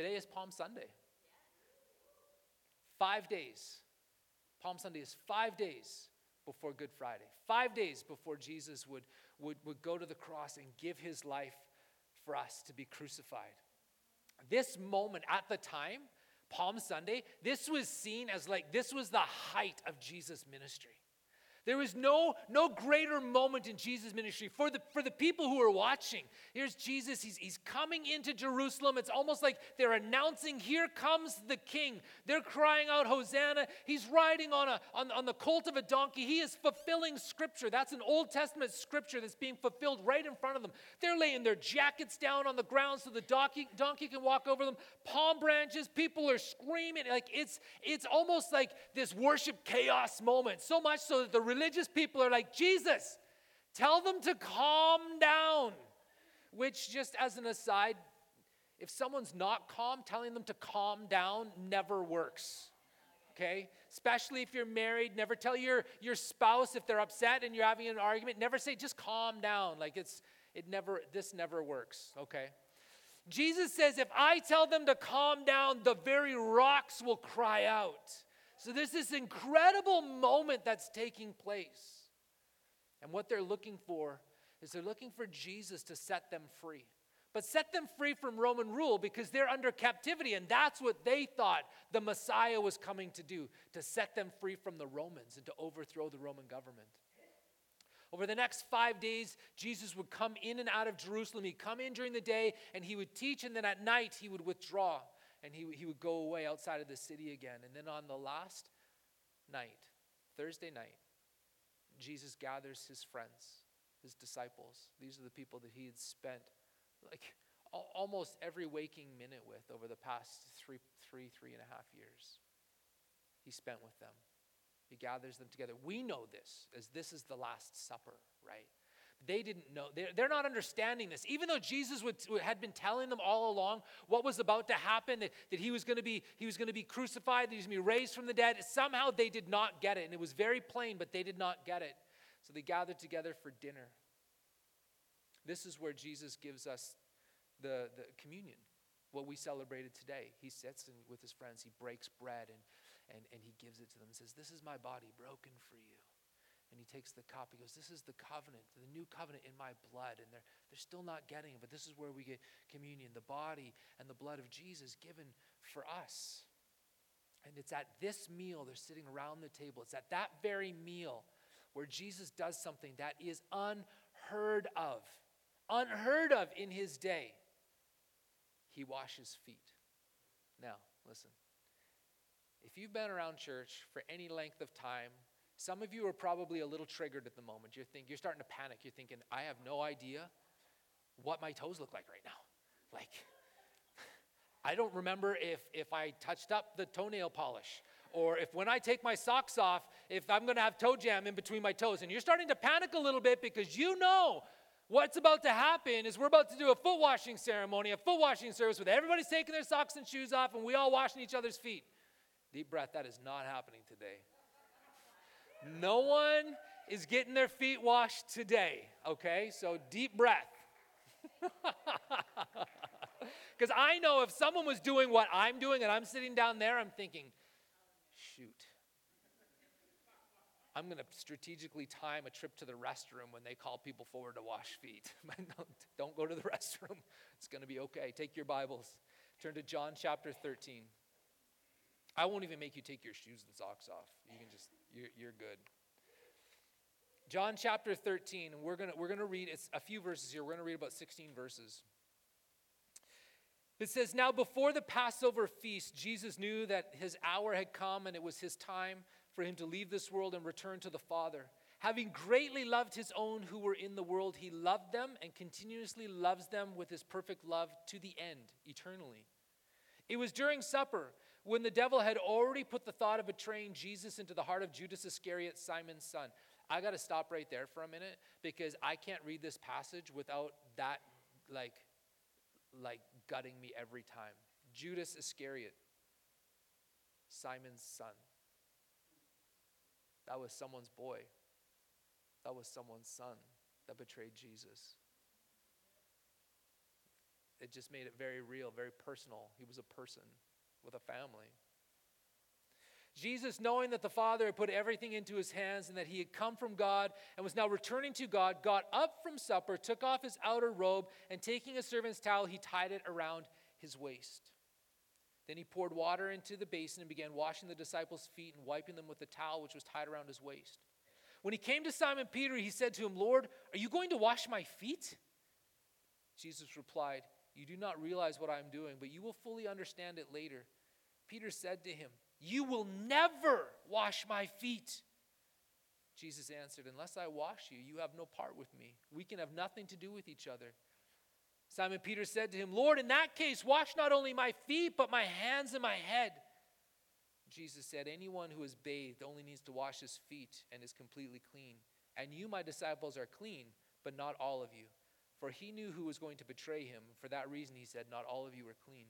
Today is Palm Sunday. Five days. Palm Sunday is five days before Good Friday, five days before Jesus would, would, would go to the cross and give his life for us to be crucified. This moment at the time, Palm Sunday, this was seen as like this was the height of Jesus' ministry. There was no, no greater moment in Jesus' ministry for the, for the people who are watching. Here's Jesus, he's, he's coming into Jerusalem. It's almost like they're announcing, Here comes the king. They're crying out, Hosanna. He's riding on, a, on, on the colt of a donkey. He is fulfilling scripture. That's an Old Testament scripture that's being fulfilled right in front of them. They're laying their jackets down on the ground so the donkey, donkey can walk over them. Palm branches, people are screaming. Like it's, it's almost like this worship chaos moment. So much so that the religious people are like, Jesus, tell them to calm down. Which, just as an aside, if someone's not calm, telling them to calm down never works. Okay? Especially if you're married, never tell your, your spouse if they're upset and you're having an argument, never say, just calm down. Like it's, it never, this never works. Okay? Jesus says, if I tell them to calm down, the very rocks will cry out. So there's this incredible moment that's taking place. And what they're looking for is they're looking for Jesus to set them free. But set them free from Roman rule because they're under captivity. And that's what they thought the Messiah was coming to do to set them free from the Romans and to overthrow the Roman government. Over the next five days, Jesus would come in and out of Jerusalem. He'd come in during the day and he would teach, and then at night he would withdraw and he, he would go away outside of the city again. And then on the last night, Thursday night, Jesus gathers his friends, his disciples. These are the people that he had spent like almost every waking minute with over the past three, three, three and a half years. He spent with them. He gathers them together. We know this as this is the Last Supper, right? They didn't know. They're, they're not understanding this. Even though Jesus would, had been telling them all along what was about to happen, that, that he was going to be he was going to be crucified, that he was going to be raised from the dead, somehow they did not get it. And it was very plain, but they did not get it. So they gathered together for dinner. This is where Jesus gives us the, the communion, what we celebrated today. He sits with his friends, he breaks bread, and, and, and he gives it to them and says, This is my body broken for you. And he takes the cup. He goes, This is the covenant, the new covenant in my blood. And they're, they're still not getting it, but this is where we get communion the body and the blood of Jesus given for us. And it's at this meal, they're sitting around the table. It's at that very meal where Jesus does something that is unheard of, unheard of in his day. He washes feet. Now, listen. If you've been around church for any length of time, some of you are probably a little triggered at the moment. You're, think, you're starting to panic. You're thinking, I have no idea what my toes look like right now. Like, I don't remember if, if I touched up the toenail polish or if when I take my socks off, if I'm going to have toe jam in between my toes. And you're starting to panic a little bit because you know what's about to happen is we're about to do a foot washing ceremony, a foot washing service with everybody's taking their socks and shoes off and we all washing each other's feet. Deep breath, that is not happening today. No one is getting their feet washed today, okay? So deep breath. Because I know if someone was doing what I'm doing and I'm sitting down there, I'm thinking, shoot. I'm going to strategically time a trip to the restroom when they call people forward to wash feet. don't go to the restroom. It's going to be okay. Take your Bibles. Turn to John chapter 13. I won't even make you take your shoes and socks off. You can just, you're, you're good. John chapter 13, we're going we're gonna read it's a few verses here. We're going to read about 16 verses. It says, Now before the Passover feast, Jesus knew that his hour had come and it was his time for him to leave this world and return to the Father. Having greatly loved his own who were in the world, he loved them and continuously loves them with his perfect love to the end, eternally. It was during supper when the devil had already put the thought of betraying Jesus into the heart of Judas Iscariot, Simon's son. I got to stop right there for a minute because I can't read this passage without that like like gutting me every time. Judas Iscariot, Simon's son. That was someone's boy. That was someone's son that betrayed Jesus. it just made it very real, very personal. He was a person with a family. Jesus, knowing that the Father had put everything into his hands and that he had come from God and was now returning to God, got up from supper, took off his outer robe, and taking a servant's towel, he tied it around his waist. Then he poured water into the basin and began washing the disciples' feet and wiping them with the towel which was tied around his waist. When he came to Simon Peter, he said to him, Lord, are you going to wash my feet? Jesus replied, You do not realize what I am doing, but you will fully understand it later. Peter said to him, You will never wash my feet. Jesus answered, Unless I wash you, you have no part with me. We can have nothing to do with each other. Simon Peter said to him, Lord, in that case, wash not only my feet, but my hands and my head. Jesus said, Anyone who is bathed only needs to wash his feet and is completely clean. And you, my disciples, are clean, but not all of you. For he knew who was going to betray him. For that reason, he said, Not all of you are clean.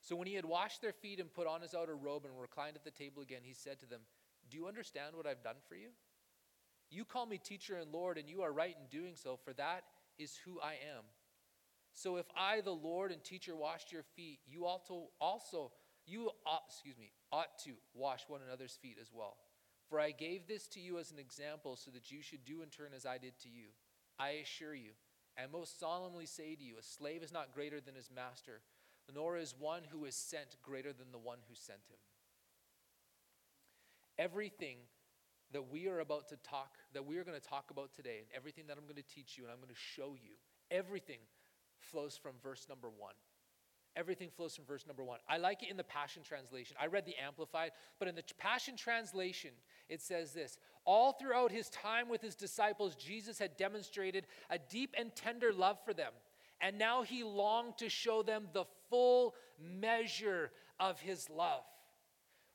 So when he had washed their feet and put on his outer robe and reclined at the table again, he said to them, Do you understand what I've done for you? You call me teacher and Lord, and you are right in doing so, for that is who I am. So if I, the Lord and teacher, washed your feet, you also, also you ought, excuse me, ought to wash one another's feet as well. For I gave this to you as an example so that you should do in turn as I did to you. I assure you, and most solemnly say to you, a slave is not greater than his master, nor is one who is sent greater than the one who sent him. Everything that we are about to talk, that we are going to talk about today, and everything that I'm going to teach you and I'm going to show you, everything flows from verse number one. Everything flows from verse number one. I like it in the Passion Translation. I read the Amplified, but in the Passion Translation, it says this All throughout his time with his disciples, Jesus had demonstrated a deep and tender love for them. And now he longed to show them the full measure of his love.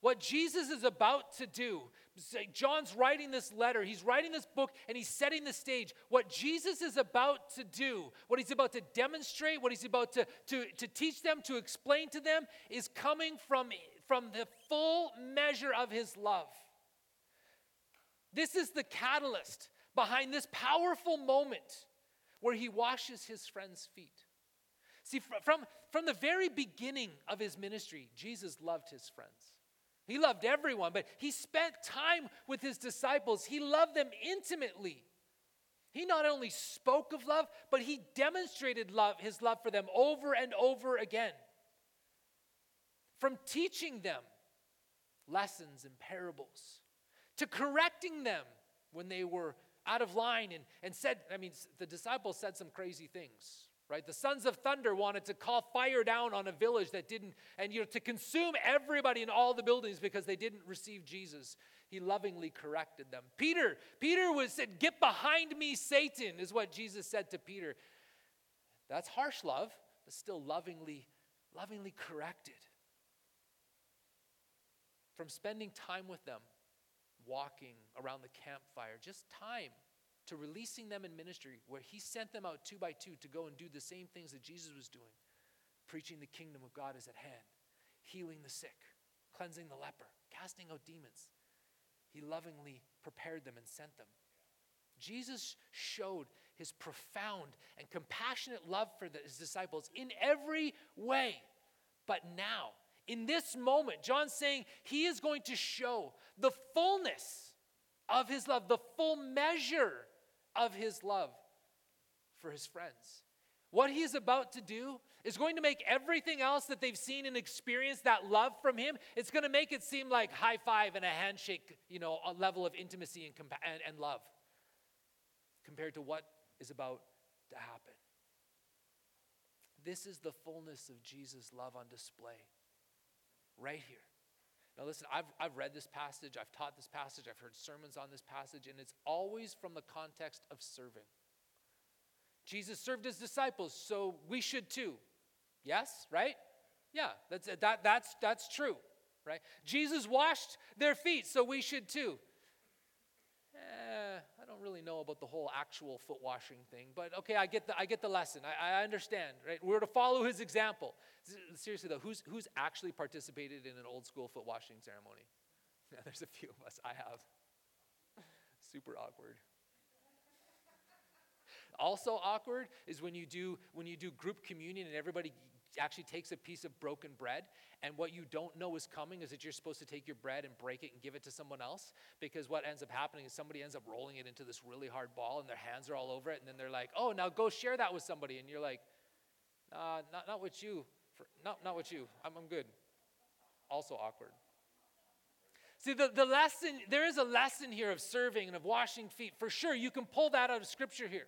What Jesus is about to do, John's writing this letter, he's writing this book, and he's setting the stage. What Jesus is about to do, what he's about to demonstrate, what he's about to, to, to teach them, to explain to them, is coming from, from the full measure of his love. This is the catalyst behind this powerful moment where he washes his friends' feet. See, from, from the very beginning of his ministry, Jesus loved his friends. He loved everyone, but he spent time with his disciples. He loved them intimately. He not only spoke of love, but he demonstrated love, his love for them over and over again. From teaching them lessons and parables to correcting them when they were out of line and, and said, I mean, the disciples said some crazy things right? The sons of thunder wanted to call fire down on a village that didn't, and you know, to consume everybody in all the buildings because they didn't receive Jesus. He lovingly corrected them. Peter, Peter was said, "Get behind me, Satan," is what Jesus said to Peter. That's harsh love, but still lovingly, lovingly corrected. From spending time with them, walking around the campfire, just time to releasing them in ministry, where he sent them out two by two to go and do the same things that Jesus was doing preaching the kingdom of God is at hand, healing the sick, cleansing the leper, casting out demons. He lovingly prepared them and sent them. Jesus showed his profound and compassionate love for his disciples in every way. But now, in this moment, John's saying he is going to show the fullness of his love, the full measure of his love for his friends. What he is about to do is going to make everything else that they've seen and experienced that love from him, it's going to make it seem like high five and a handshake, you know, a level of intimacy and, compa- and, and love compared to what is about to happen. This is the fullness of Jesus' love on display right here. Now, listen, I've, I've read this passage, I've taught this passage, I've heard sermons on this passage, and it's always from the context of serving. Jesus served his disciples, so we should too. Yes, right? Yeah, that's, that, that's, that's true, right? Jesus washed their feet, so we should too. Really know about the whole actual foot washing thing, but okay, I get the, I get the lesson. I, I understand, right? We're to follow his example. Seriously though, who's, who's actually participated in an old school foot washing ceremony? Yeah, there's a few of us. I have. Super awkward. also awkward is when you do when you do group communion and everybody actually takes a piece of broken bread and what you don't know is coming is that you're supposed to take your bread and break it and give it to someone else because what ends up happening is somebody ends up rolling it into this really hard ball and their hands are all over it and then they're like oh now go share that with somebody and you're like uh, not, not with you for, not, not with you I'm, I'm good also awkward See, the, the lesson, there is a lesson here of serving and of washing feet. For sure, you can pull that out of scripture here.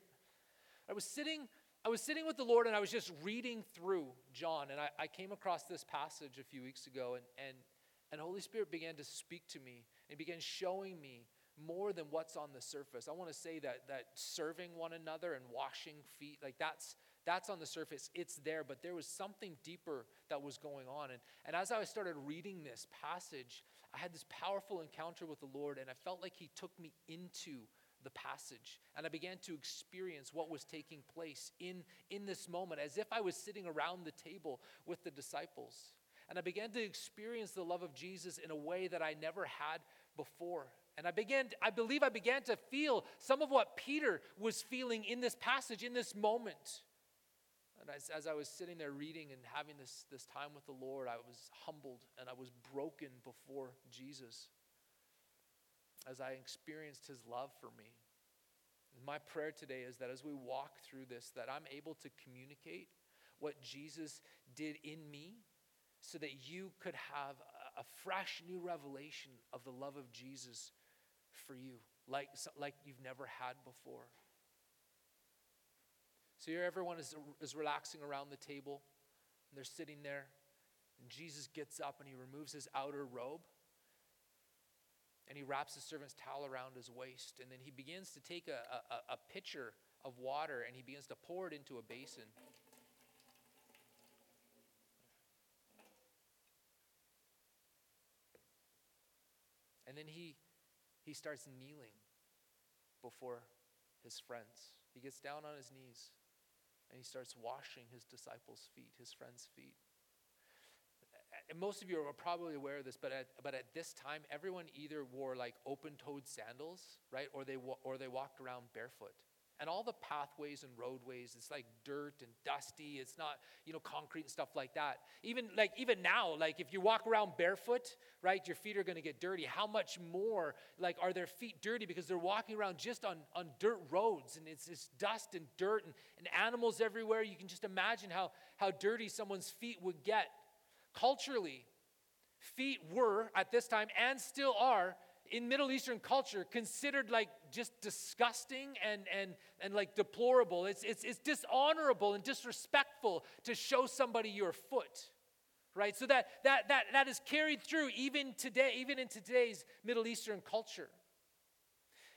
I was sitting I was sitting with the Lord and I was just reading through John, and I, I came across this passage a few weeks ago, and, and, and Holy Spirit began to speak to me and began showing me more than what's on the surface. I want to say that that serving one another and washing feet, like that's that's on the surface. It's there, but there was something deeper that was going on. And, and as I started reading this passage, I had this powerful encounter with the Lord, and I felt like He took me into the passage and i began to experience what was taking place in, in this moment as if i was sitting around the table with the disciples. And i began to experience the love of jesus in a way that i never had before. And i began i believe i began to feel some of what peter was feeling in this passage in this moment. And as, as i was sitting there reading and having this, this time with the lord i was humbled and i was broken before jesus as I experienced his love for me. my prayer today is that as we walk through this, that I'm able to communicate what Jesus did in me so that you could have a, fresh new revelation of the love of Jesus for you, like, like you've never had before. So here everyone is, is relaxing around the table, and they're sitting there, and Jesus gets up and he removes his outer robe and he wraps the servant's towel around his waist. And then he begins to take a, a, a pitcher of water and he begins to pour it into a basin. And then he, he starts kneeling before his friends. He gets down on his knees and he starts washing his disciples' feet, his friends' feet most of you are probably aware of this, but at, but at this time, everyone either wore like open-toed sandals, right, or they or they walked around barefoot. And all the pathways and roadways, it's like dirt and dusty. It's not, you know, concrete and stuff like that. Even like even now, like if you walk around barefoot, right, your feet are going to get dirty. How much more like are their feet dirty because they're walking around just on on dirt roads and it's just dust and dirt and, and animals everywhere. You can just imagine how how dirty someone's feet would get Culturally, feet were at this time and still are in Middle Eastern culture considered like just disgusting and, and, and like deplorable. It's, it's, it's dishonorable and disrespectful to show somebody your foot. Right? So that, that, that, that is carried through even today, even in today's Middle Eastern culture.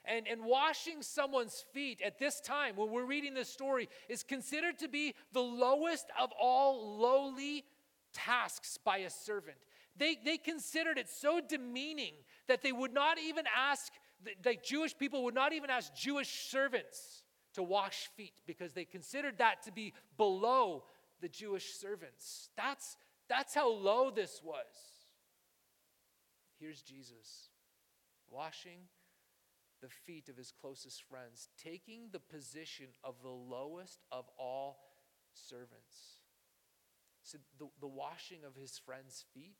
And, and washing someone's feet at this time, when we're reading this story, is considered to be the lowest of all lowly tasks by a servant. They, they considered it so demeaning that they would not even ask, like Jewish people would not even ask Jewish servants to wash feet because they considered that to be below the Jewish servants. That's, that's how low this was. Here's Jesus washing the feet of his closest friends, taking the position of the lowest of all servants. So the, the washing of his friends' feet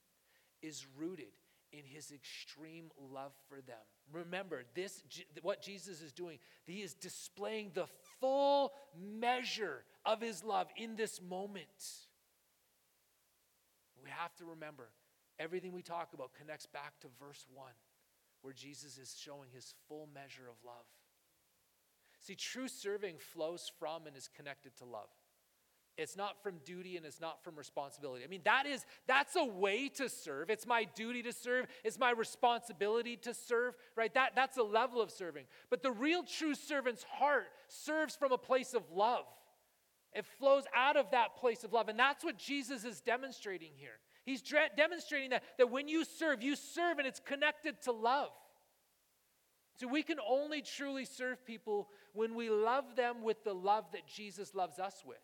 is rooted in his extreme love for them. Remember, this what Jesus is doing, he is displaying the full measure of his love in this moment. We have to remember everything we talk about connects back to verse 1 where Jesus is showing his full measure of love. See, true serving flows from and is connected to love. It's not from duty and it's not from responsibility. I mean, that is, that's a way to serve. It's my duty to serve. It's my responsibility to serve, right? That, that's a level of serving. But the real true servant's heart serves from a place of love. It flows out of that place of love. And that's what Jesus is demonstrating here. He's dre- demonstrating that, that when you serve, you serve and it's connected to love. So we can only truly serve people when we love them with the love that Jesus loves us with.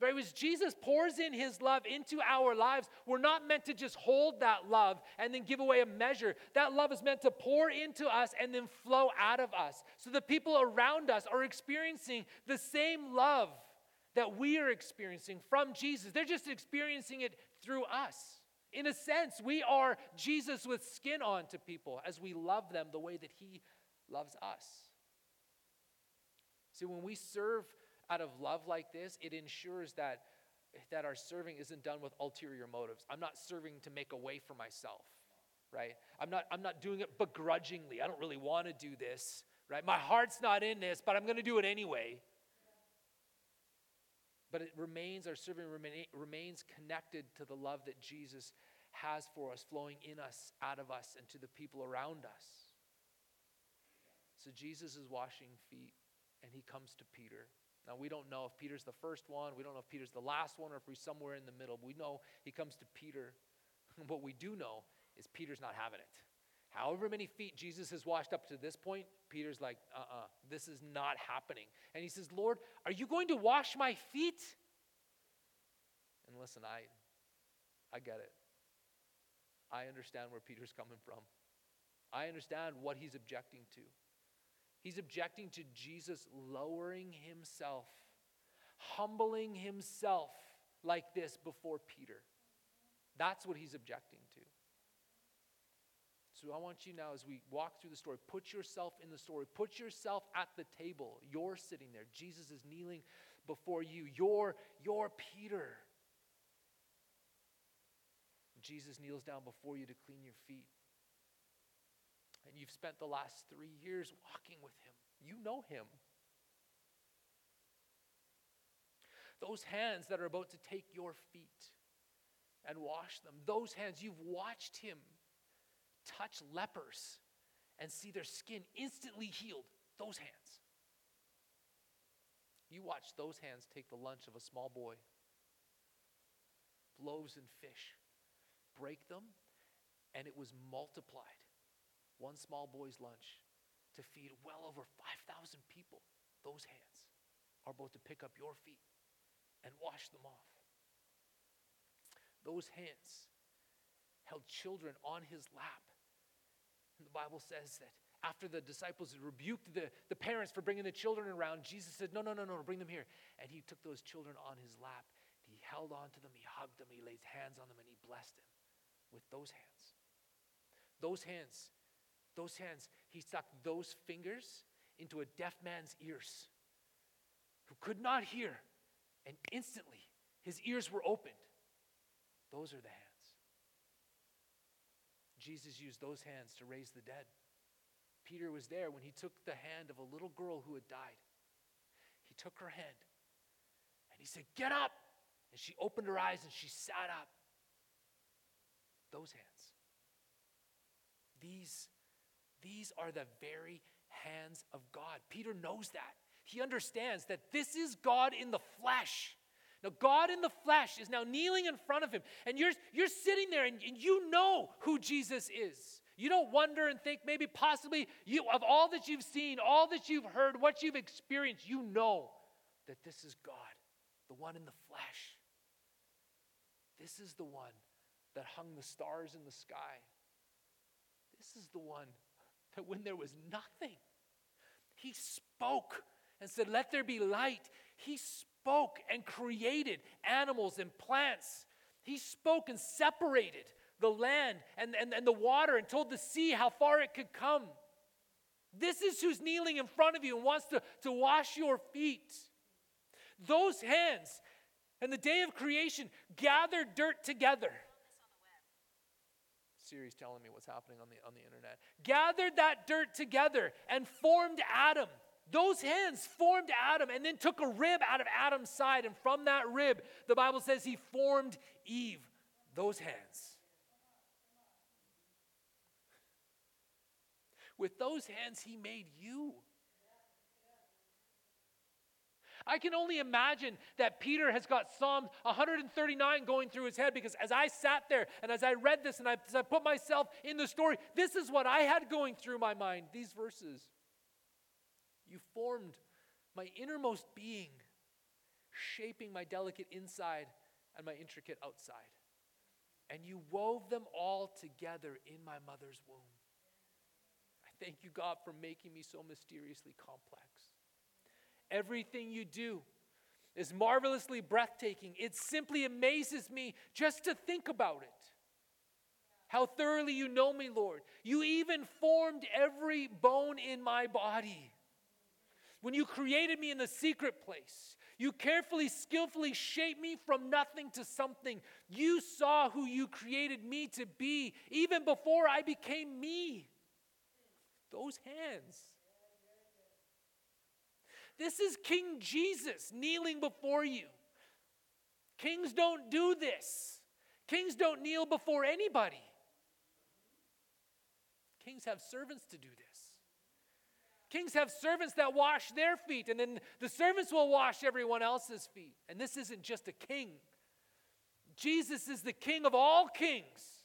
But as Jesus pours in his love into our lives, we're not meant to just hold that love and then give away a measure. That love is meant to pour into us and then flow out of us. So the people around us are experiencing the same love that we are experiencing from Jesus. They're just experiencing it through us. In a sense, we are Jesus with skin on to people as we love them the way that he loves us. See, when we serve out of love like this, it ensures that, that our serving isn't done with ulterior motives. I'm not serving to make a way for myself, right? I'm not, I'm not doing it begrudgingly. I don't really want to do this, right? My heart's not in this, but I'm going to do it anyway. But it remains, our serving remains connected to the love that Jesus has for us, flowing in us, out of us, and to the people around us. So Jesus is washing feet, and he comes to Peter. Now, we don't know if Peter's the first one. We don't know if Peter's the last one or if he's somewhere in the middle. We know he comes to Peter. what we do know is Peter's not having it. However many feet Jesus has washed up to this point, Peter's like, uh uh-uh, uh this is not happening. And he says, Lord, are you going to wash my feet? And listen, I, I get it. I understand where Peter's coming from. I understand what he's objecting to. He's objecting to Jesus lowering himself, humbling himself like this before Peter. That's what he's objecting to. So I want you now, as we walk through the story, put yourself in the story. Put yourself at the table. You're sitting there. Jesus is kneeling before you. You're, you're Peter. Jesus kneels down before you to clean your feet and you've spent the last three years walking with Him. You know Him. Those hands that are about to take your feet and wash them, those hands, you've watched Him touch lepers and see their skin instantly healed. Those hands. You watched those hands take the lunch of a small boy, loaves and fish, break them, and it was multiplied one small boy's lunch to feed well over 5,000 people, those hands are both to pick up your feet and wash them off. Those hands held children on his lap. And the Bible says that after the disciples rebuked the, the parents for bringing the children around, Jesus said, No, no, no, no, bring them here. And he took those children on his lap. He held on to them, he hugged them, he laid hands on them, and he blessed them with those hands. Those hands those hands, he stuck those fingers into a deaf man's ears who could not hear, and instantly his ears were opened. Those are the hands. Jesus used those hands to raise the dead. Peter was there when he took the hand of a little girl who had died. He took her hand and he said, Get up! And she opened her eyes and she sat up. Those hands. These these are the very hands of God. Peter knows that. He understands that this is God in the flesh. Now, God in the flesh is now kneeling in front of him, and you're, you're sitting there and, and you know who Jesus is. You don't wonder and think maybe possibly you of all that you've seen, all that you've heard, what you've experienced, you know that this is God, the one in the flesh. This is the one that hung the stars in the sky. This is the one that when there was nothing, he spoke and said, Let there be light. He spoke and created animals and plants. He spoke and separated the land and, and, and the water and told the sea how far it could come. This is who's kneeling in front of you and wants to, to wash your feet. Those hands and the day of creation gathered dirt together Siri's telling me what's happening on the, on the internet. Gathered that dirt together and formed Adam. Those hands formed Adam and then took a rib out of Adam's side. And from that rib, the Bible says he formed Eve. Those hands. With those hands, he made you. I can only imagine that Peter has got Psalm 139 going through his head because as I sat there and as I read this and I, as I put myself in the story, this is what I had going through my mind these verses. You formed my innermost being, shaping my delicate inside and my intricate outside. And you wove them all together in my mother's womb. I thank you, God, for making me so mysteriously complex. Everything you do is marvelously breathtaking. It simply amazes me just to think about it. How thoroughly you know me, Lord. You even formed every bone in my body. When you created me in the secret place, you carefully, skillfully shaped me from nothing to something. You saw who you created me to be even before I became me. Those hands. This is King Jesus kneeling before you. Kings don't do this. Kings don't kneel before anybody. Kings have servants to do this. Kings have servants that wash their feet, and then the servants will wash everyone else's feet. And this isn't just a king. Jesus is the king of all kings.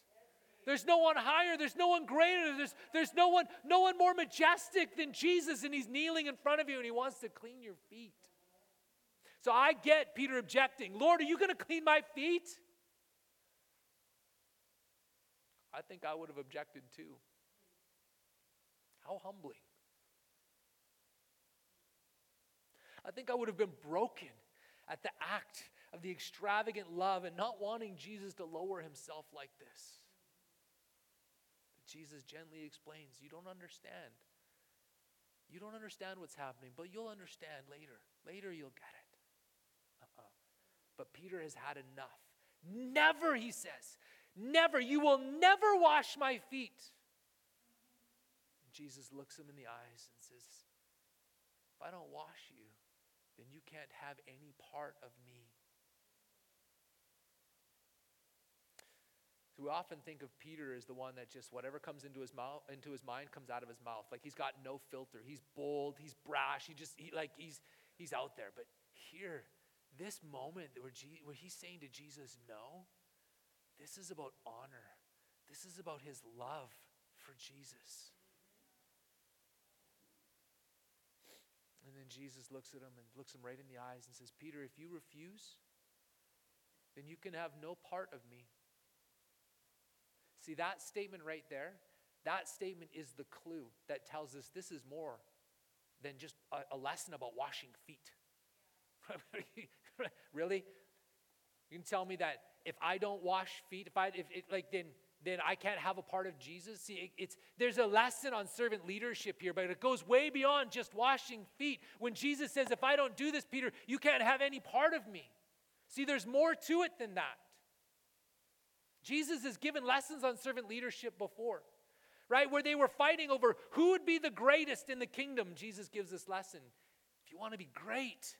There's no one higher, there's no one greater, there's, there's no, one, no one more majestic than Jesus, and he's kneeling in front of you and he wants to clean your feet. So I get Peter objecting Lord, are you going to clean my feet? I think I would have objected too. How humbling. I think I would have been broken at the act of the extravagant love and not wanting Jesus to lower himself like this. Jesus gently explains, You don't understand. You don't understand what's happening, but you'll understand later. Later, you'll get it. Uh-uh. But Peter has had enough. Never, he says, never. You will never wash my feet. And Jesus looks him in the eyes and says, If I don't wash you, then you can't have any part of me. So we often think of Peter as the one that just whatever comes into his mouth, into his mind comes out of his mouth. Like he's got no filter. He's bold. He's brash. He just he, like he's he's out there. But here, this moment where, Je- where he's saying to Jesus, "No," this is about honor. This is about his love for Jesus. And then Jesus looks at him and looks him right in the eyes and says, Peter, if you refuse, then you can have no part of me. See, that statement right there, that statement is the clue that tells us this is more than just a, a lesson about washing feet. really? You can tell me that if I don't wash feet, if I, if it, like, then then I can't have a part of Jesus. See, it, it's, there's a lesson on servant leadership here, but it goes way beyond just washing feet. When Jesus says, If I don't do this, Peter, you can't have any part of me. See, there's more to it than that. Jesus has given lessons on servant leadership before, right? Where they were fighting over who would be the greatest in the kingdom. Jesus gives this lesson. If you want to be great,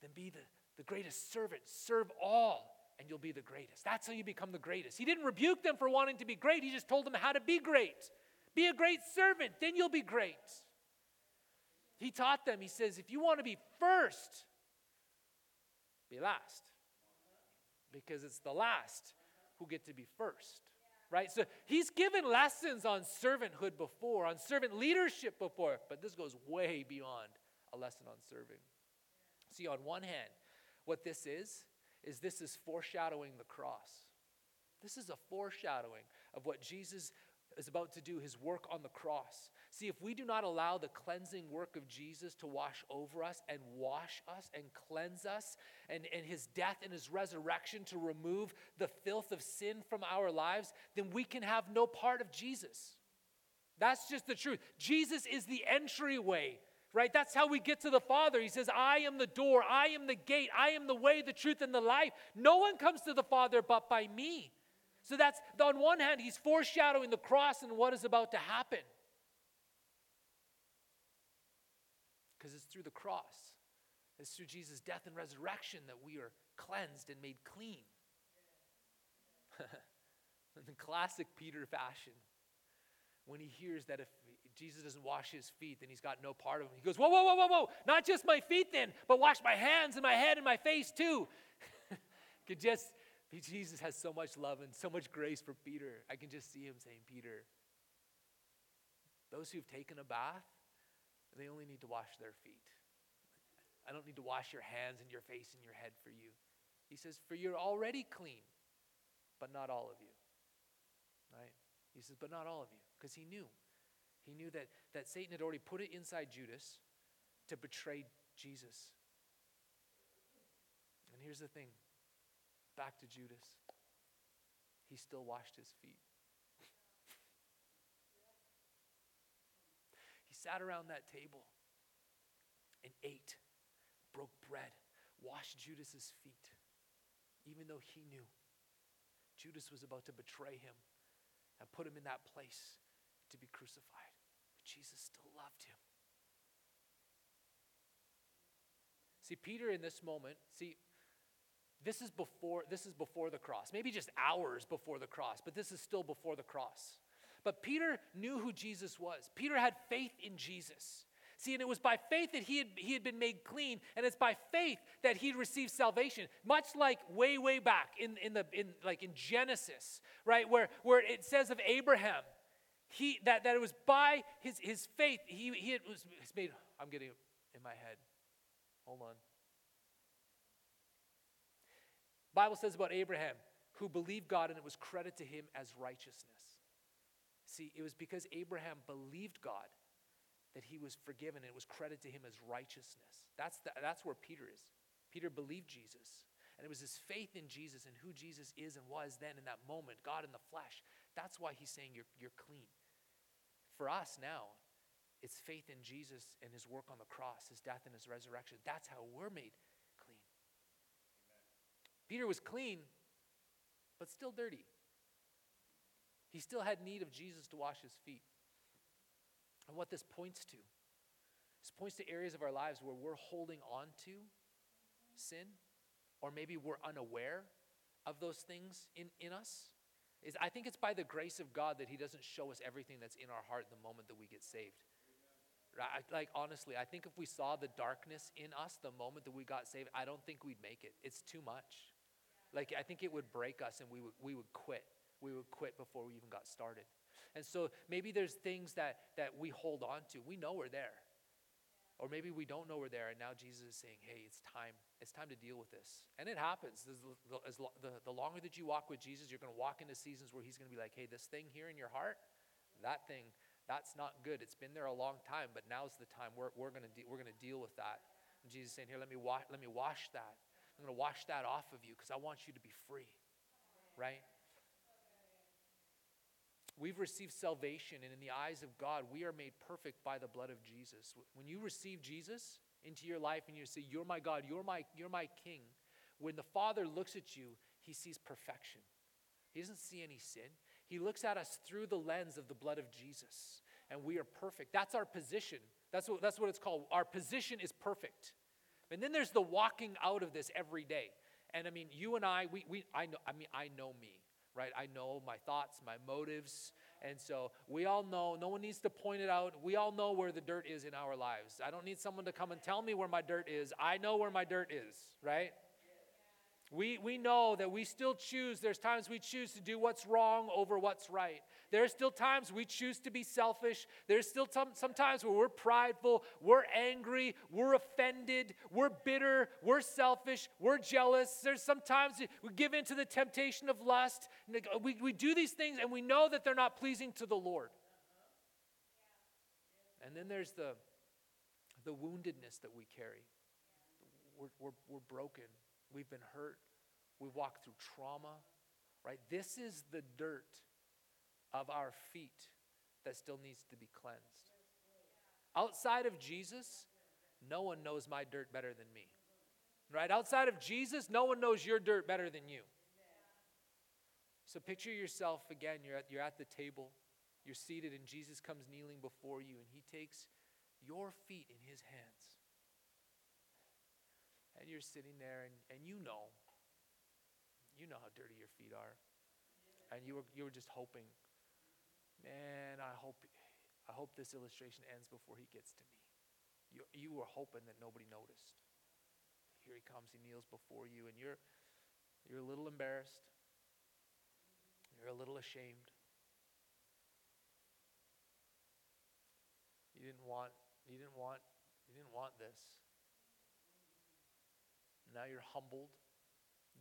then be the, the greatest servant, serve all and you'll be the greatest. That's how you become the greatest. He didn't rebuke them for wanting to be great, he just told them how to be great. Be a great servant, then you'll be great. He taught them, he says, if you want to be first, be last. Because it's the last who get to be first. Right? So he's given lessons on servanthood before, on servant leadership before, but this goes way beyond a lesson on serving. See, on one hand, what this is, is this is foreshadowing the cross. This is a foreshadowing of what Jesus is about to do, his work on the cross. See, if we do not allow the cleansing work of Jesus to wash over us and wash us and cleanse us, and, and his death and his resurrection to remove the filth of sin from our lives, then we can have no part of Jesus. That's just the truth. Jesus is the entryway right? That's how we get to the Father. He says, I am the door, I am the gate, I am the way, the truth, and the life. No one comes to the Father but by me. So that's on one hand, he's foreshadowing the cross and what is about to happen. Because it's through the cross, it's through Jesus' death and resurrection that we are cleansed and made clean. In the classic Peter fashion, when he hears that if Jesus doesn't wash his feet, then he's got no part of him. He goes, Whoa, whoa, whoa, whoa, whoa. Not just my feet then, but wash my hands and my head and my face too. Could just, Jesus has so much love and so much grace for Peter. I can just see him saying, Peter, those who've taken a bath, they only need to wash their feet. I don't need to wash your hands and your face and your head for you. He says, For you're already clean, but not all of you. Right? He says, But not all of you. Because he knew. He knew that, that Satan had already put it inside Judas to betray Jesus. And here's the thing back to Judas. He still washed his feet. he sat around that table and ate, broke bread, washed Judas's feet, even though he knew Judas was about to betray him and put him in that place to be crucified. But Jesus still loved him. See, Peter in this moment, see, this is before this is before the cross. Maybe just hours before the cross, but this is still before the cross. But Peter knew who Jesus was. Peter had faith in Jesus. See, and it was by faith that he had, he had been made clean, and it's by faith that he received salvation. Much like way, way back in, in the in like in Genesis, right, where, where it says of Abraham, he that, that it was by his, his faith, he, he was made. I'm getting in my head. Hold on. Bible says about Abraham, who believed God and it was credited to him as righteousness. See, it was because Abraham believed God that he was forgiven and it was credited to him as righteousness. That's, the, that's where Peter is. Peter believed Jesus. And it was his faith in Jesus and who Jesus is and was then in that moment, God in the flesh. That's why he's saying you're, you're clean. For us now, it's faith in Jesus and his work on the cross, his death and his resurrection. That's how we're made. Peter was clean, but still dirty. He still had need of Jesus to wash his feet. And what this points to, this points to areas of our lives where we're holding on to sin, or maybe we're unaware of those things in, in us. Is I think it's by the grace of God that He doesn't show us everything that's in our heart the moment that we get saved. Right? Like, honestly, I think if we saw the darkness in us the moment that we got saved, I don't think we'd make it. It's too much. Like, I think it would break us and we would, we would quit. We would quit before we even got started. And so maybe there's things that, that we hold on to. We know we're there. Or maybe we don't know we're there, and now Jesus is saying, hey, it's time. It's time to deal with this. And it happens. As the, the longer that you walk with Jesus, you're going to walk into seasons where he's going to be like, hey, this thing here in your heart, that thing, that's not good. It's been there a long time, but now's the time. We're, we're going to de- we're to deal with that. And Jesus saying, here, let me, wa- let me wash that. I'm going to wash that off of you because I want you to be free, right? We've received salvation, and in the eyes of God, we are made perfect by the blood of Jesus. When you receive Jesus into your life and you say, You're my God, you're my, you're my King, when the Father looks at you, he sees perfection. He doesn't see any sin. He looks at us through the lens of the blood of Jesus, and we are perfect. That's our position. That's what, that's what it's called. Our position is perfect. And then there's the walking out of this every day. And I mean, you and I, we, we I know, I mean, I know me right? I know my thoughts, my motives. And so we all know, no one needs to point it out. We all know where the dirt is in our lives. I don't need someone to come and tell me where my dirt is. I know where my dirt is, right? We, we know that we still choose, there's times we choose to do what's wrong over what's right. There's still times we choose to be selfish. There's still some, some times where we're prideful, we're angry, we're offended, we're bitter, we're selfish, we're jealous. There's sometimes we give in to the temptation of lust. We, we do these things and we know that they're not pleasing to the Lord. And then there's the, the woundedness that we carry. We're, we're, we're broken. We've been hurt. We walk through trauma, right? This is the dirt of our feet that still needs to be cleansed. Outside of Jesus, no one knows my dirt better than me. Right? Outside of Jesus, no one knows your dirt better than you. So picture yourself again, you're at, you're at the table, you're seated, and Jesus comes kneeling before you, and he takes your feet in his hands and you're sitting there and, and you know, you know how dirty your feet are. And you were, you were just hoping, man, I hope, I hope this illustration ends before he gets to me. You, you were hoping that nobody noticed. Here he comes, he kneels before you, and you're, you're a little embarrassed. You're a little ashamed. You didn't want, you didn't want, you didn't want this. Now you're humbled.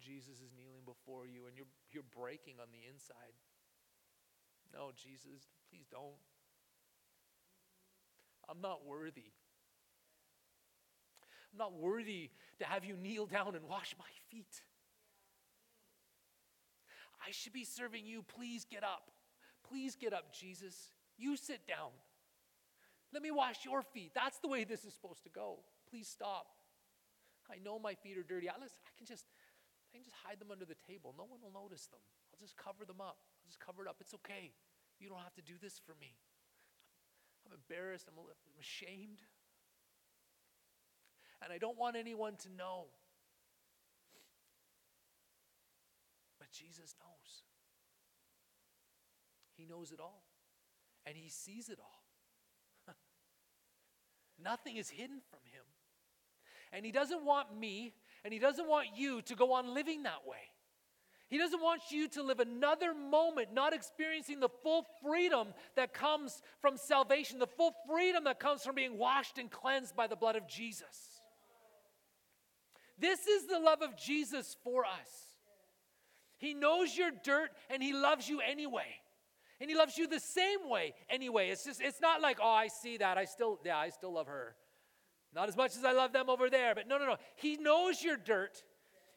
Jesus is kneeling before you and you're, you're breaking on the inside. No, Jesus, please don't. I'm not worthy. I'm not worthy to have you kneel down and wash my feet. I should be serving you. Please get up. Please get up, Jesus. You sit down. Let me wash your feet. That's the way this is supposed to go. Please stop. I know my feet are dirty. I, listen, I can just I can just hide them under the table. No one will notice them. I'll just cover them up. I'll just cover it up. It's okay. You don't have to do this for me. I'm, embarrassed. I'm, I'm ashamed. And I don't want anyone to know. But Jesus knows. He knows it all. And He sees it all. Nothing is hidden from him. And he doesn't want me and he doesn't want you to go on living that way. He doesn't want you to live another moment not experiencing the full freedom that comes from salvation, the full freedom that comes from being washed and cleansed by the blood of Jesus. This is the love of Jesus for us. He knows your dirt and he loves you anyway. And he loves you the same way anyway. It's just it's not like, "Oh, I see that. I still yeah, I still love her." Not as much as I love them over there, but no, no, no. He knows your dirt.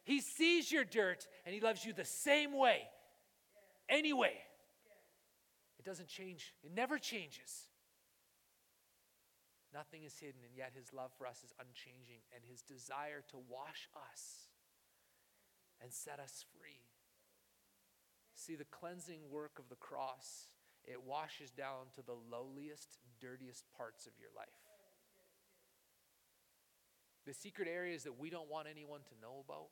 He sees your dirt and he loves you the same way. Anyway. It doesn't change. It never changes. Nothing is hidden, and yet his love for us is unchanging, and his desire to wash us and set us free See, the cleansing work of the cross, it washes down to the lowliest, dirtiest parts of your life. The secret areas that we don't want anyone to know about,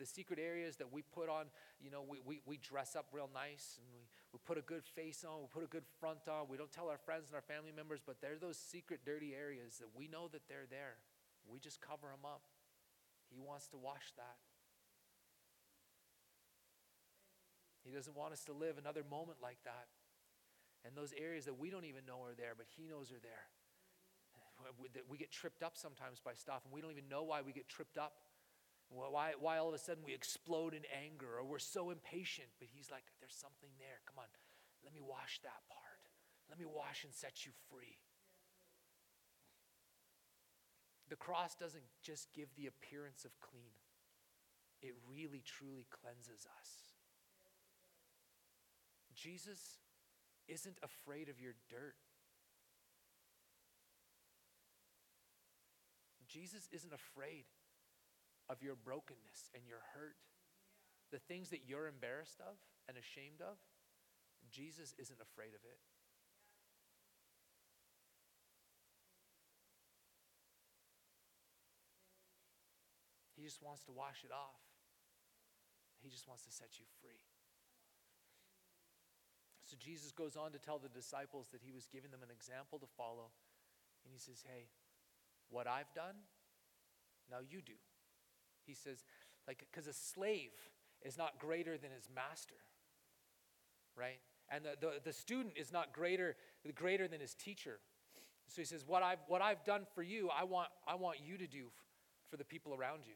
the secret areas that we put on, you know, we, we, we dress up real nice and we, we put a good face on, we put a good front on. We don't tell our friends and our family members, but they're those secret, dirty areas that we know that they're there. We just cover them up. He wants to wash that. He doesn't want us to live another moment like that. And those areas that we don't even know are there, but He knows are there. Uh, we get tripped up sometimes by stuff, and we don't even know why we get tripped up. Why, why all of a sudden we explode in anger or we're so impatient. But He's like, there's something there. Come on, let me wash that part. Let me wash and set you free. The cross doesn't just give the appearance of clean, it really, truly cleanses us. Jesus isn't afraid of your dirt. Jesus isn't afraid of your brokenness and your hurt. The things that you're embarrassed of and ashamed of, Jesus isn't afraid of it. He just wants to wash it off. He just wants to set you free. So Jesus goes on to tell the disciples that he was giving them an example to follow. And he says, Hey, what I've done, now you do. He says, like, because a slave is not greater than his master, right? And the, the, the student is not greater, greater than his teacher. So he says, what I've, what I've done for you, I want, I want you to do for the people around you.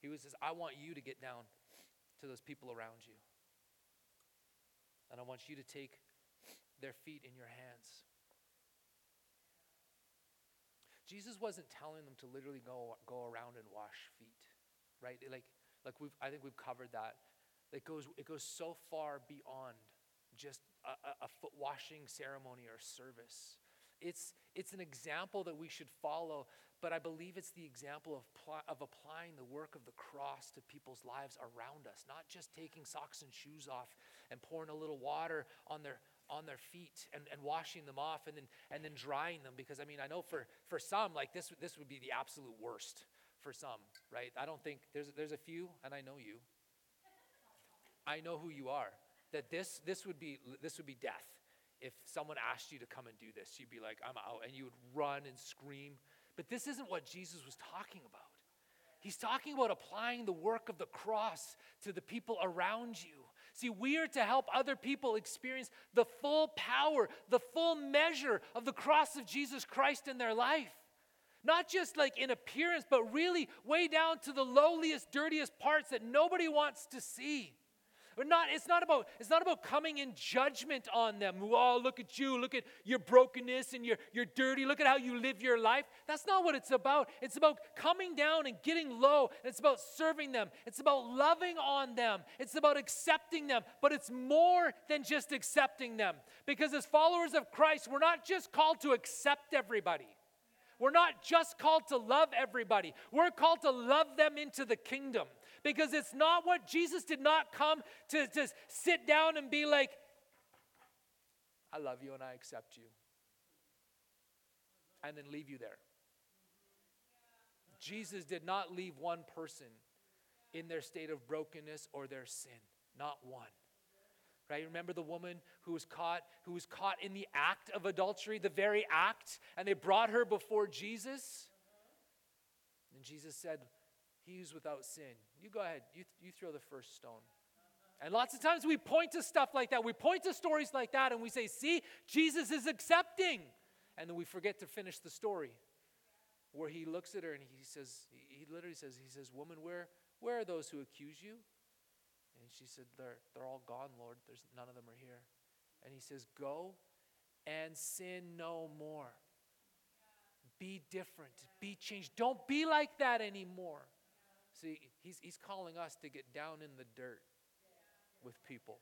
He says, I want you to get down to those people around you. And I want you to take their feet in your hands. Jesus wasn't telling them to literally go, go around and wash feet, right? Like, like we've, I think we've covered that. It goes, it goes so far beyond just a, a foot washing ceremony or service. It's, it's an example that we should follow, but I believe it's the example of, pl- of applying the work of the cross to people's lives around us, not just taking socks and shoes off and pouring a little water on their, on their feet and, and washing them off and then, and then drying them. Because I mean, I know for, for some, like this, this would be the absolute worst for some, right? I don't think there's, there's a few, and I know you. I know who you are. That this, this, would be, this would be death if someone asked you to come and do this, you'd be like, I'm out, and you would run and scream. But this isn't what Jesus was talking about. He's talking about applying the work of the cross to the people around you. See, we are to help other people experience the full power, the full measure of the cross of Jesus Christ in their life. Not just like in appearance, but really way down to the lowliest, dirtiest parts that nobody wants to see. But not, it's, not about, it's not about coming in judgment on them. Oh, look at you. Look at your brokenness and your, your dirty. Look at how you live your life. That's not what it's about. It's about coming down and getting low. It's about serving them. It's about loving on them. It's about accepting them. But it's more than just accepting them. Because as followers of Christ, we're not just called to accept everybody. We're not just called to love everybody. We're called to love them into the kingdom because it's not what Jesus did not come to, to sit down and be like, I love you and I accept you, and then leave you there. Jesus did not leave one person in their state of brokenness or their sin, not one. Right? Remember the woman who was caught who was caught in the act of adultery, the very act, and they brought her before Jesus? And Jesus said, he who's without sin. You go ahead, you, you throw the first stone. And lots of times we point to stuff like that. We point to stories like that and we say, see, Jesus is accepting. And then we forget to finish the story where he looks at her and he says, he literally says, he says, woman, where, where are those who accuse you? And she said, they're, they're all gone, Lord. There's, none of them are here. And he says, go and sin no more. Be different. Be changed. Don't be like that anymore. See, he's, he's calling us to get down in the dirt with people,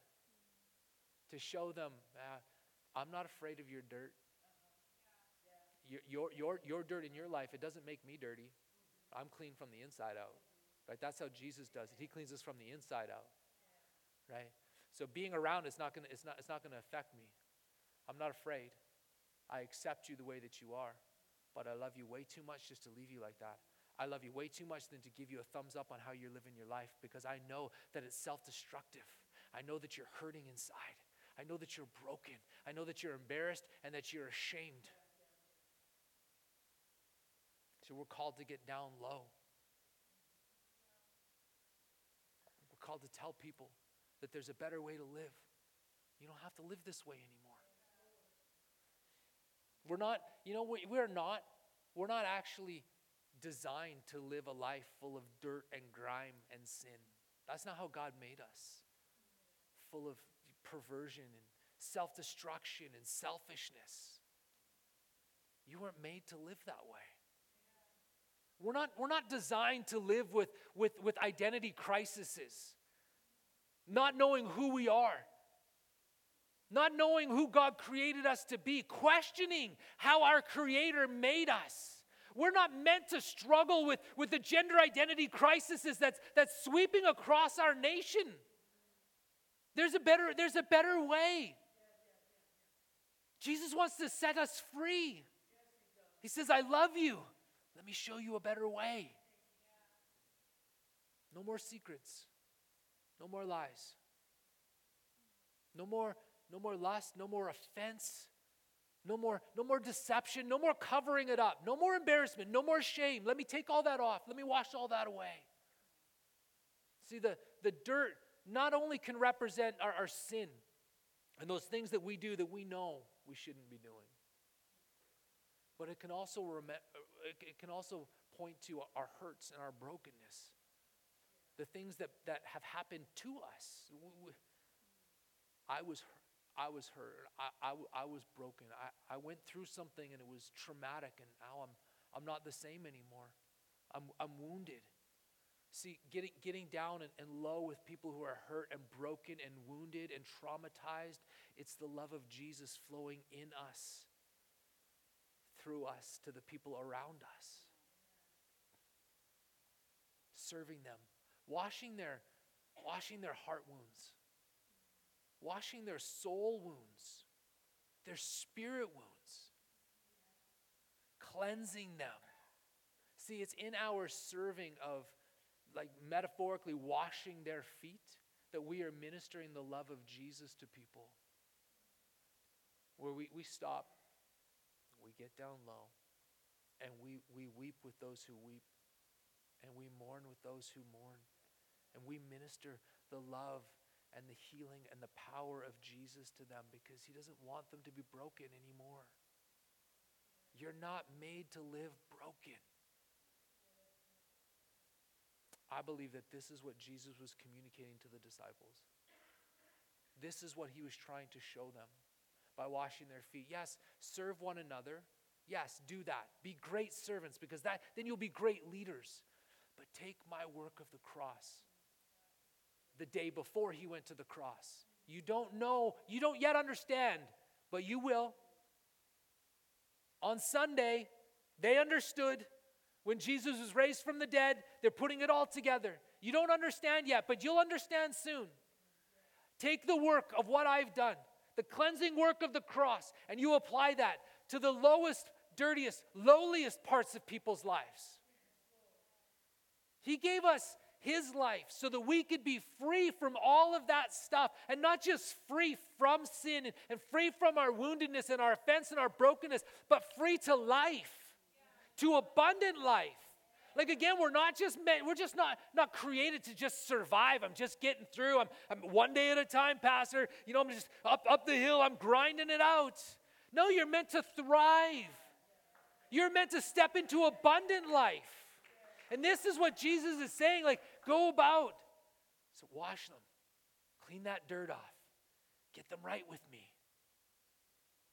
to show them, uh, I'm not afraid of your dirt. Your, your, your, your dirt in your life, it doesn't make me dirty. I'm clean from the inside out. Right? That's how Jesus does it. He cleans us from the inside out. Right? So being around is not gonna it's not it's not gonna affect me. I'm not afraid. I accept you the way that you are. But I love you way too much just to leave you like that. I love you way too much than to give you a thumbs up on how you're living your life because I know that it's self destructive. I know that you're hurting inside. I know that you're broken. I know that you're embarrassed and that you're ashamed. So we're called to get down low. We're called to tell people that there's a better way to live. You don't have to live this way anymore. We're not, you know, we, we're not, we're not actually designed to live a life full of dirt and grime and sin. That's not how God made us. Full of perversion and self destruction and selfishness. You weren't made to live that way. We're not, we're not designed to live with, with, with identity crises, not knowing who we are, not knowing who God created us to be, questioning how our Creator made us. We're not meant to struggle with, with the gender identity crisis that's, that's sweeping across our nation. There's a better, there's a better way. Jesus wants to set us free. He says, I love you. Let me show you a better way. No more secrets. No more lies. No more, no more lust, no more offense. No more, no more deception, no more covering it up, no more embarrassment, no more shame. Let me take all that off. Let me wash all that away. See, the, the dirt not only can represent our, our sin and those things that we do that we know we shouldn't be doing, but it can also, rem- uh, it can also point to our hurts and our brokenness, the things that, that have happened to us. I was I was hurt. I, I, I was broken. I, I went through something and it was traumatic, and now I'm, I'm not the same anymore. I'm, I'm wounded. See, getting, getting down and, and low with people who are hurt and broken and wounded and traumatized, it's the love of Jesus flowing in us, through us, to the people around us. Serving them, washing their, washing their heart wounds washing their soul wounds, their spirit wounds, cleansing them. See, it's in our serving of, like metaphorically, washing their feet that we are ministering the love of Jesus to people. Where we, we stop, we get down low, and we, we weep with those who weep, and we mourn with those who mourn, and we minister the love and the healing and the power of Jesus to them because He doesn't want them to be broken anymore. You're not made to live broken. I believe that this is what Jesus was communicating to the disciples. This is what he was trying to show them by washing their feet. Yes, serve one another. Yes, do that. Be great servants because that then you'll be great leaders. But take my work of the cross. The day before he went to the cross. You don't know, you don't yet understand, but you will. On Sunday, they understood when Jesus was raised from the dead, they're putting it all together. You don't understand yet, but you'll understand soon. Take the work of what I've done, the cleansing work of the cross, and you apply that to the lowest, dirtiest, lowliest parts of people's lives. He gave us his life so that we could be free from all of that stuff and not just free from sin and free from our woundedness and our offense and our brokenness, but free to life, to abundant life. Like again, we're not just meant, we're just not not created to just survive. I'm just getting through. I'm, I'm one day at a time, Pastor. You know, I'm just up up the hill, I'm grinding it out. No, you're meant to thrive. You're meant to step into abundant life. And this is what Jesus is saying like, go about. So wash them, clean that dirt off, get them right with me.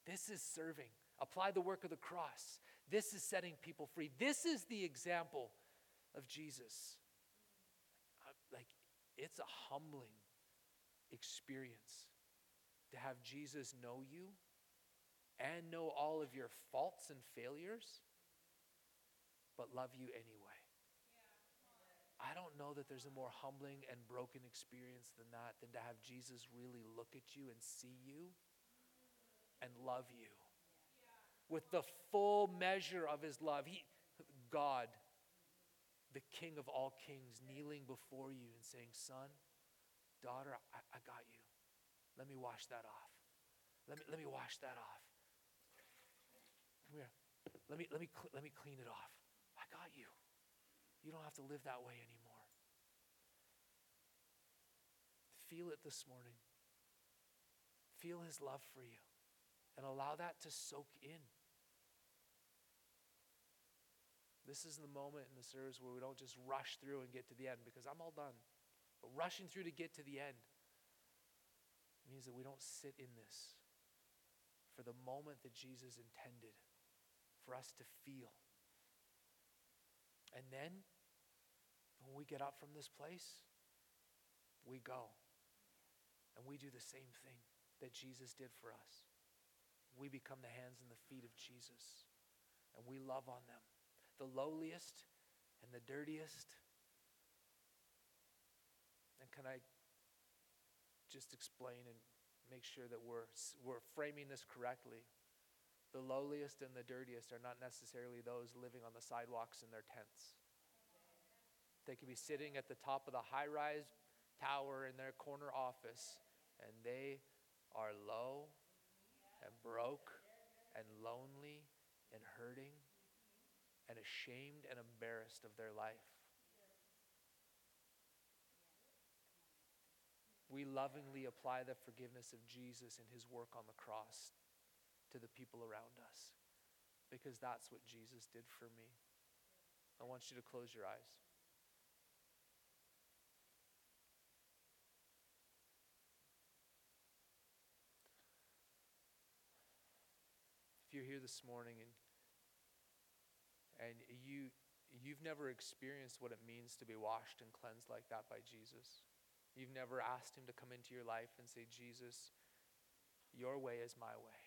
This is serving. Apply the work of the cross. This is setting people free. This is the example of Jesus. Like, it's a humbling experience to have Jesus know you and know all of your faults and failures, but love you anyway. I don't know that there's a more humbling and broken experience than that, than to have Jesus really look at you and see you and love you with the full measure of his love. He, God, the King of all kings, kneeling before you and saying, Son, daughter, I, I got you. Let me wash that off. Let me, let me wash that off. Come here. Let me, let, me, let me clean it off. I got you. You don't have to live that way anymore. Feel it this morning. Feel his love for you and allow that to soak in. This is the moment in the service where we don't just rush through and get to the end because I'm all done. But rushing through to get to the end means that we don't sit in this for the moment that Jesus intended for us to feel. And then when we get up from this place, we go. And we do the same thing that Jesus did for us. We become the hands and the feet of Jesus. And we love on them, the lowliest and the dirtiest. And can I just explain and make sure that we're, we're framing this correctly? The lowliest and the dirtiest are not necessarily those living on the sidewalks in their tents. They could be sitting at the top of the high rise tower in their corner office, and they are low and broke and lonely and hurting and ashamed and embarrassed of their life. We lovingly apply the forgiveness of Jesus and his work on the cross to the people around us because that's what Jesus did for me. I want you to close your eyes. You're here this morning and and you you've never experienced what it means to be washed and cleansed like that by Jesus. You've never asked him to come into your life and say, "Jesus, your way is my way.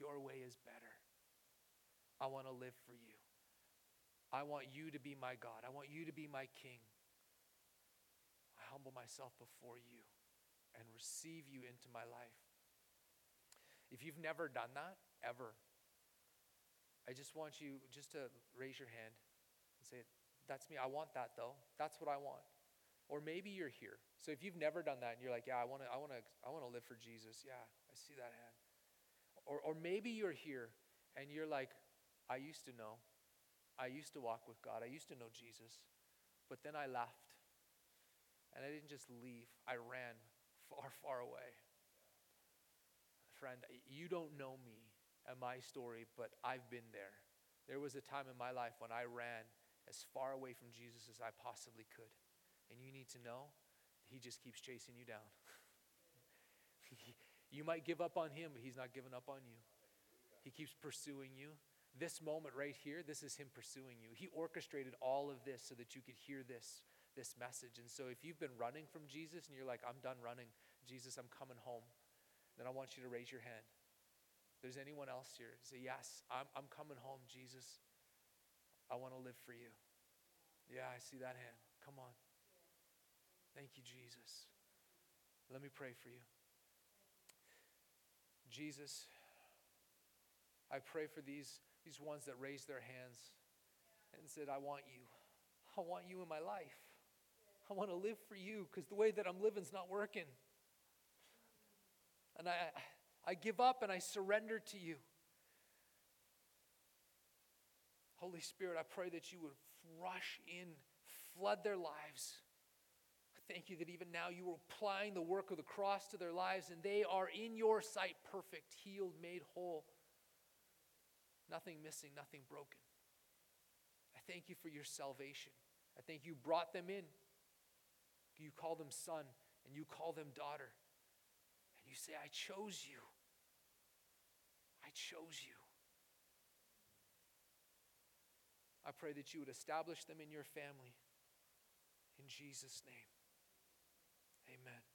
Your way is better. I want to live for you. I want you to be my God. I want you to be my king. I humble myself before you and receive you into my life." If you've never done that, ever, I just want you just to raise your hand and say, That's me. I want that though. That's what I want. Or maybe you're here. So if you've never done that and you're like, Yeah, I want to I want to I want to live for Jesus. Yeah, I see that hand. Or or maybe you're here and you're like, I used to know. I used to walk with God. I used to know Jesus. But then I left. And I didn't just leave. I ran far, far away. Friend, you don't know me and my story, but I've been there. There was a time in my life when I ran as far away from Jesus as I possibly could. And you need to know, He just keeps chasing you down. you might give up on Him, but He's not giving up on you. He keeps pursuing you. This moment right here, this is Him pursuing you. He orchestrated all of this so that you could hear this, this message. And so if you've been running from Jesus and you're like, I'm done running, Jesus, I'm coming home, then I want you to raise your hand. There's anyone else here, say, Yes, I'm, I'm coming home, Jesus. I want to live for you. Yeah, I see that hand. Come on. Thank you, Jesus. Let me pray for you. Jesus, I pray for these, these ones that raised their hands and said, I want you. I want you in my life. I want to live for you because the way that I'm living is not working. And I, I give up and I surrender to you. Holy Spirit, I pray that you would rush in, flood their lives. I thank you that even now you are applying the work of the cross to their lives and they are in your sight perfect, healed, made whole. Nothing missing, nothing broken. I thank you for your salvation. I thank you brought them in. You call them son and you call them daughter. And you say, I chose you. Chose you. I pray that you would establish them in your family. In Jesus' name, amen.